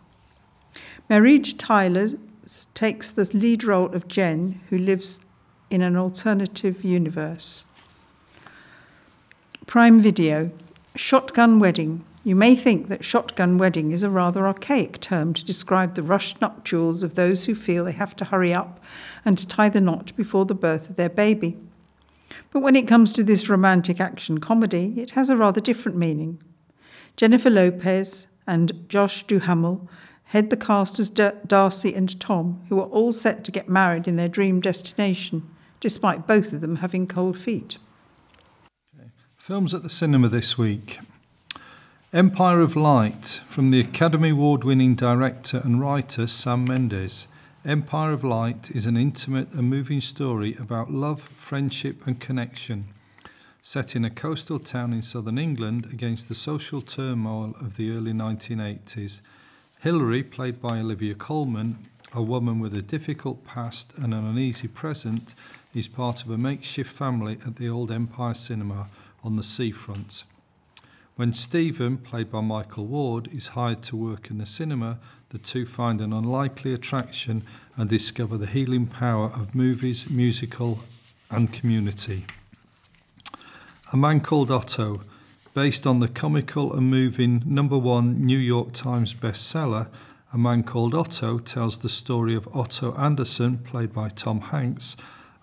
Máiréad Tyler takes the lead role of Jen, who lives in an alternative universe. Prime Video Shotgun Wedding. You may think that shotgun wedding is a rather archaic term to describe the rushed nuptials of those who feel they have to hurry up and tie the knot before the birth of their baby. But when it comes to this romantic action comedy, it has a rather different meaning. Jennifer Lopez and Josh Duhamel head the cast as Darcy and Tom, who are all set to get married in their dream destination, despite both of them having cold feet. Okay. Films at the cinema this week. Empire of Light from the Academy Award winning director and writer Sam Mendes. Empire of Light is an intimate and moving story about love, friendship, and connection, set in a coastal town in southern England against the social turmoil of the early 1980s. Hilary, played by Olivia Colman, a woman with a difficult past and an uneasy present, is part of a makeshift family at the old Empire Cinema on the seafront. When Stephen, played by Michael Ward, is hired to work in the cinema, the two find an unlikely attraction and discover the healing power of movies, musical, and community. A Man Called Otto, based on the comical and moving number one New York Times bestseller, A Man Called Otto tells the story of Otto Anderson, played by Tom Hanks,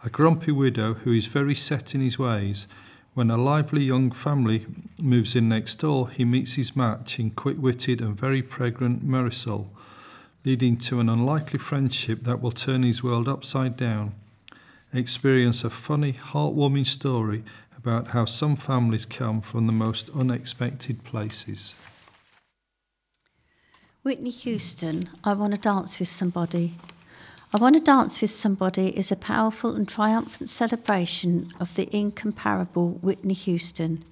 a grumpy widow who is very set in his ways when a lively young family moves in next door, he meets his match in quick witted and very pregnant Marisol, leading to an unlikely friendship that will turn his world upside down. Experience a funny, heartwarming story about how some families come from the most unexpected places. Whitney Houston, I Want to Dance with Somebody, I Want to Dance with Somebody is a powerful and triumphant celebration of the incomparable Whitney Houston.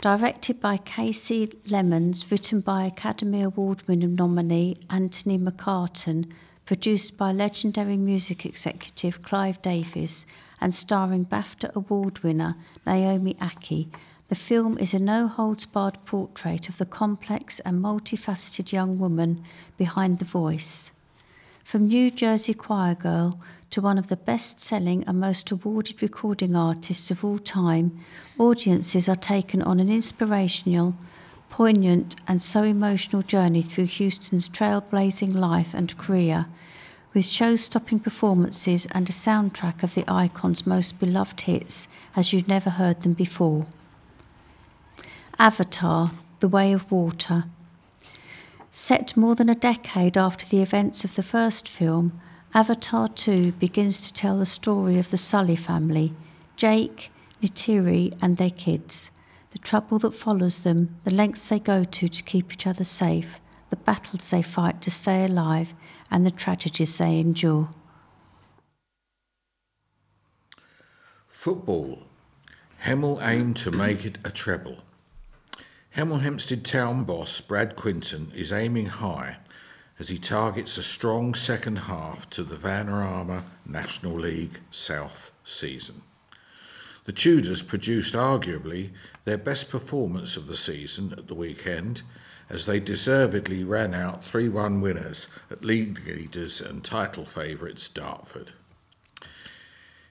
Directed by Kasi Lemmons, written by Academy Award winning nominee Anthony McCarten, produced by legendary music executive Clive Davis, and starring BAFTA Award winner Naomi Ackie, the film is a no holds barred portrait of the complex and multifaceted young woman behind the voice. From New Jersey choir girl to one of the best selling and most awarded recording artists of all time, audiences are taken on an inspirational, poignant, and so emotional journey through Houston's trailblazing life and career, with show stopping performances and a soundtrack of the icon's most beloved hits as you've never heard them before. Avatar, The Way of Water. Set more than a decade after the events of the first film, Avatar 2 begins to tell the story of the Sully family, Jake, Neytiri, and their kids, the trouble that follows them, the lengths they go to to keep each other safe, the battles they fight to stay alive, and the tragedies they endure. Football. Hemel aim to make it a treble. Hemel Hempstead town boss Brad Quinton is aiming high as he targets a strong second half to the Vanarama National League South season. The Tudors produced arguably their best performance of the season at the weekend as they deservedly ran out 3 1 winners at league leaders and title favourites Dartford.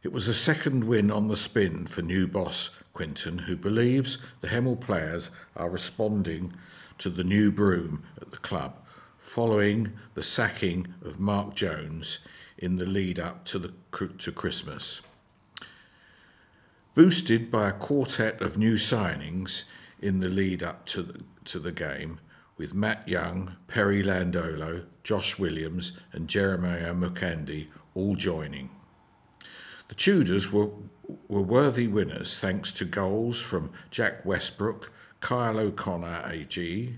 It was a second win on the spin for new boss Quinton, who believes the Hemel players are responding to the new broom at the club following the sacking of Mark Jones in the lead up to, the, to Christmas. Boosted by a quartet of new signings in the lead up to the, to the game, with Matt Young, Perry Landolo, Josh Williams, and Jeremiah Mukandi all joining. The Tudors were were worthy winners thanks to goals from Jack Westbrook, Kyle O'Connor AG,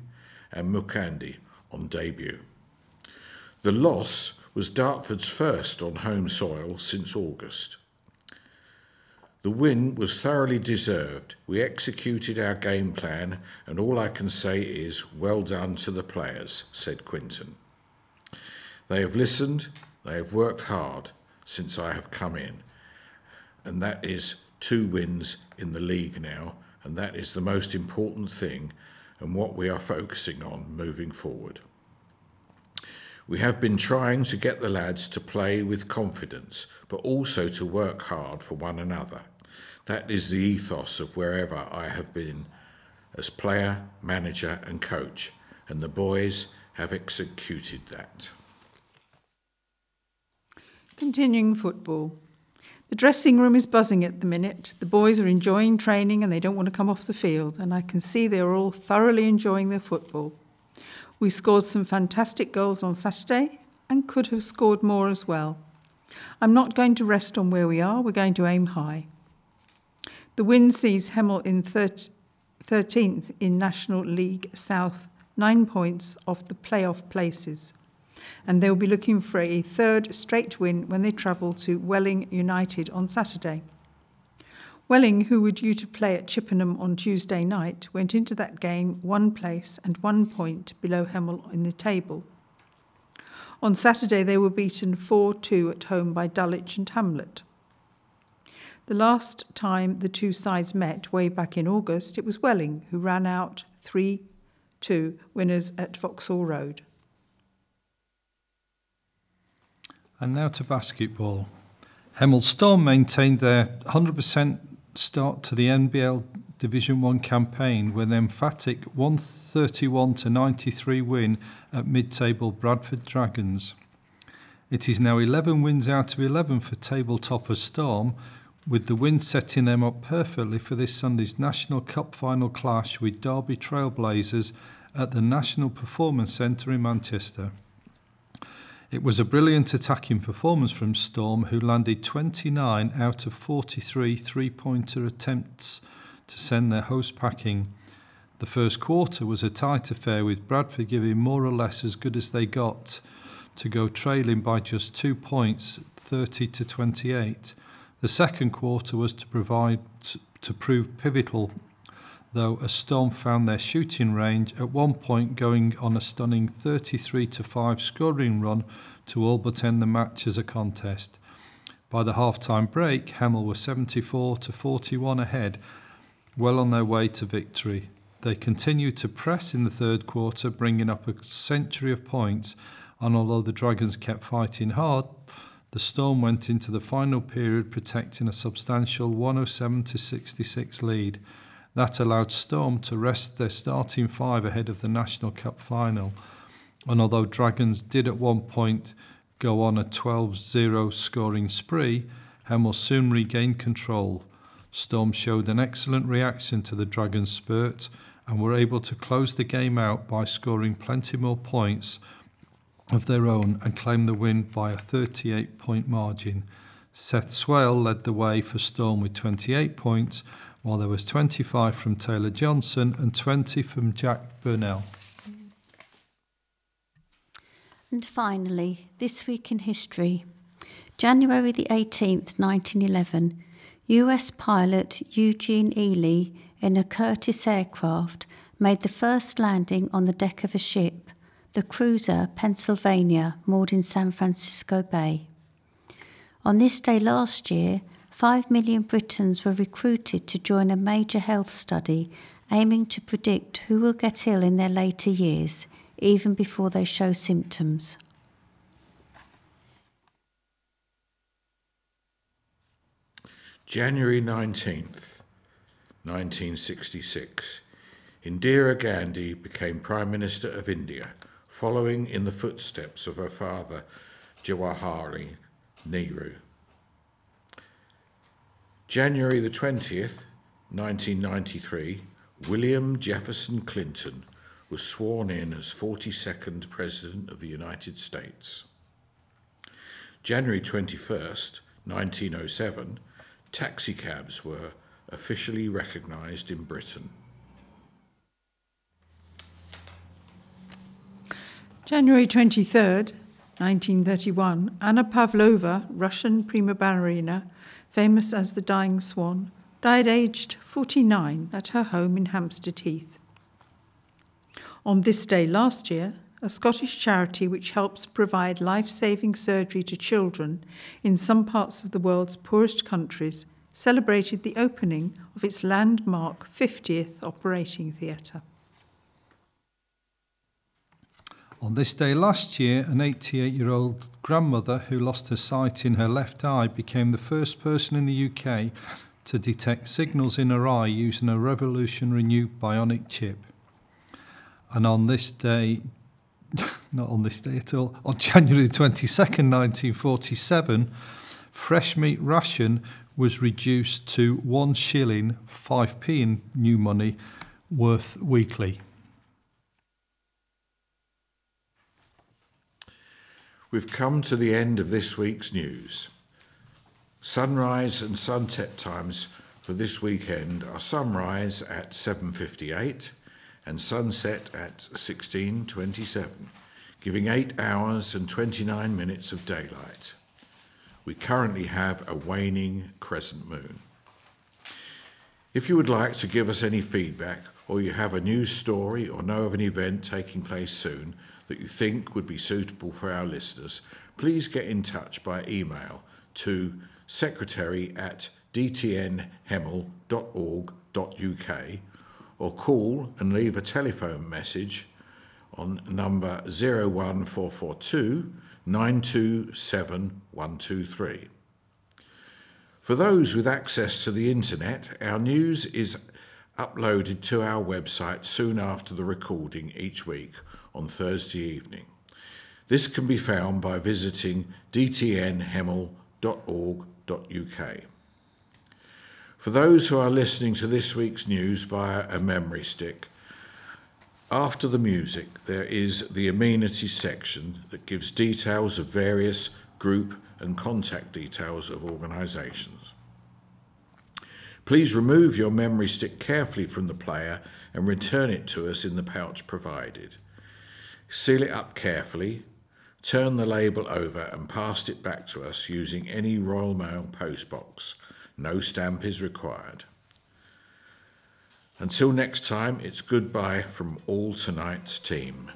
and Mukandi on debut. The loss was Dartford's first on home soil since August. The win was thoroughly deserved. We executed our game plan, and all I can say is well done to the players, said Quinton. They have listened, they have worked hard since I have come in, and that is two wins in the league now, and that is the most important thing and what we are focusing on moving forward. We have been trying to get the lads to play with confidence, but also to work hard for one another. That is the ethos of wherever I have been as player, manager, and coach, and the boys have executed that. Continuing football. The dressing room is buzzing at the minute. The boys are enjoying training and they don't want to come off the field, and I can see they are all thoroughly enjoying their football. We scored some fantastic goals on Saturday and could have scored more as well. I'm not going to rest on where we are, we're going to aim high. The win sees Hemel in 13th in National League South, nine points off the playoff places. And they'll be looking for a third straight win when they travel to Welling United on Saturday. Welling, who were due to play at Chippenham on Tuesday night, went into that game one place and one point below Hemel in the table. On Saturday, they were beaten 4 2 at home by Dulwich and Hamlet. The last time the two sides met, way back in August, it was Welling who ran out 3 2 winners at Vauxhall Road. And now to basketball. Hemel Storm maintained their 100% start to the NBL Division 1 campaign with an emphatic 131 to 93 win at mid-table Bradford Dragons. It is now 11 wins out of 11 for table topper Storm, with the wind setting them up perfectly for this Sunday's National Cup final clash with Derby Trailblazers at the National Performance Centre in Manchester. It was a brilliant attacking performance from Storm, who landed 29 out of 43 three pointer attempts to send their host packing. The first quarter was a tight affair, with Bradford giving more or less as good as they got to go trailing by just two points, 30 to 28. The second quarter was to provide to prove pivotal, though a storm found their shooting range at one point going on a stunning 33 to 5 scoring run to all but end the match as a contest. By the half-time break, Hemel were 74 to 41 ahead, well on their way to victory. They continued to press in the third quarter, bringing up a century of points, and although the Dragons kept fighting hard, the Storm went into the final period protecting a substantial 107 to 66 lead. That allowed Storm to rest their starting five ahead of the National Cup final. And although Dragons did at one point go on a 12 0 scoring spree, Hemel soon regained control. Storm showed an excellent reaction to the Dragons' spurt and were able to close the game out by scoring plenty more points of their own and claimed the win by a 38 point margin. Seth Swale led the way for Storm with 28 points, while there was 25 from Taylor Johnson and 20 from Jack Burnell. And finally, this week in history. January the 18th, 1911, US pilot Eugene Ely in a Curtiss aircraft made the first landing on the deck of a ship the cruiser Pennsylvania moored in San Francisco Bay. On this day last year, 5 million Britons were recruited to join a major health study aiming to predict who will get ill in their later years, even before they show symptoms. January 19th, 1966. Indira Gandhi became Prime Minister of India following in the footsteps of her father, Jawaharlal Nehru. January the 20th, 1993, William Jefferson Clinton was sworn in as 42nd President of the United States. January 21st, 1907, taxicabs were officially recognised in Britain. January 23rd, 1931, Anna Pavlova, Russian prima ballerina, famous as the Dying Swan, died aged 49 at her home in Hampstead Heath. On this day last year, a Scottish charity which helps provide life saving surgery to children in some parts of the world's poorest countries, celebrated the opening of its landmark 50th operating theatre. On this day last year, an 88 year old grandmother who lost her sight in her left eye became the first person in the UK to detect signals in her eye using a revolutionary new bionic chip. And on this day, [LAUGHS] not on this day at all, on January 22nd, 1947, fresh meat ration was reduced to one shilling, 5p in new money, worth weekly. We've come to the end of this week's news. Sunrise and sunset times for this weekend are sunrise at 7:58 and sunset at 16:27, giving 8 hours and 29 minutes of daylight. We currently have a waning crescent moon. If you would like to give us any feedback or you have a news story or know of an event taking place soon, that you think would be suitable for our listeners, please get in touch by email to secretary at dtnhemel.org.uk or call and leave a telephone message on number 01442 927 123. For those with access to the internet, our news is uploaded to our website soon after the recording each week on Thursday evening. This can be found by visiting dtnhemel.org.uk. For those who are listening to this week's news via a memory stick, after the music, there is the amenities section that gives details of various group and contact details of organisations. Please remove your memory stick carefully from the player and return it to us in the pouch provided. Seal it up carefully, turn the label over and pass it back to us using any Royal Mail postbox. No stamp is required. Until next time, it's goodbye from all tonight's team.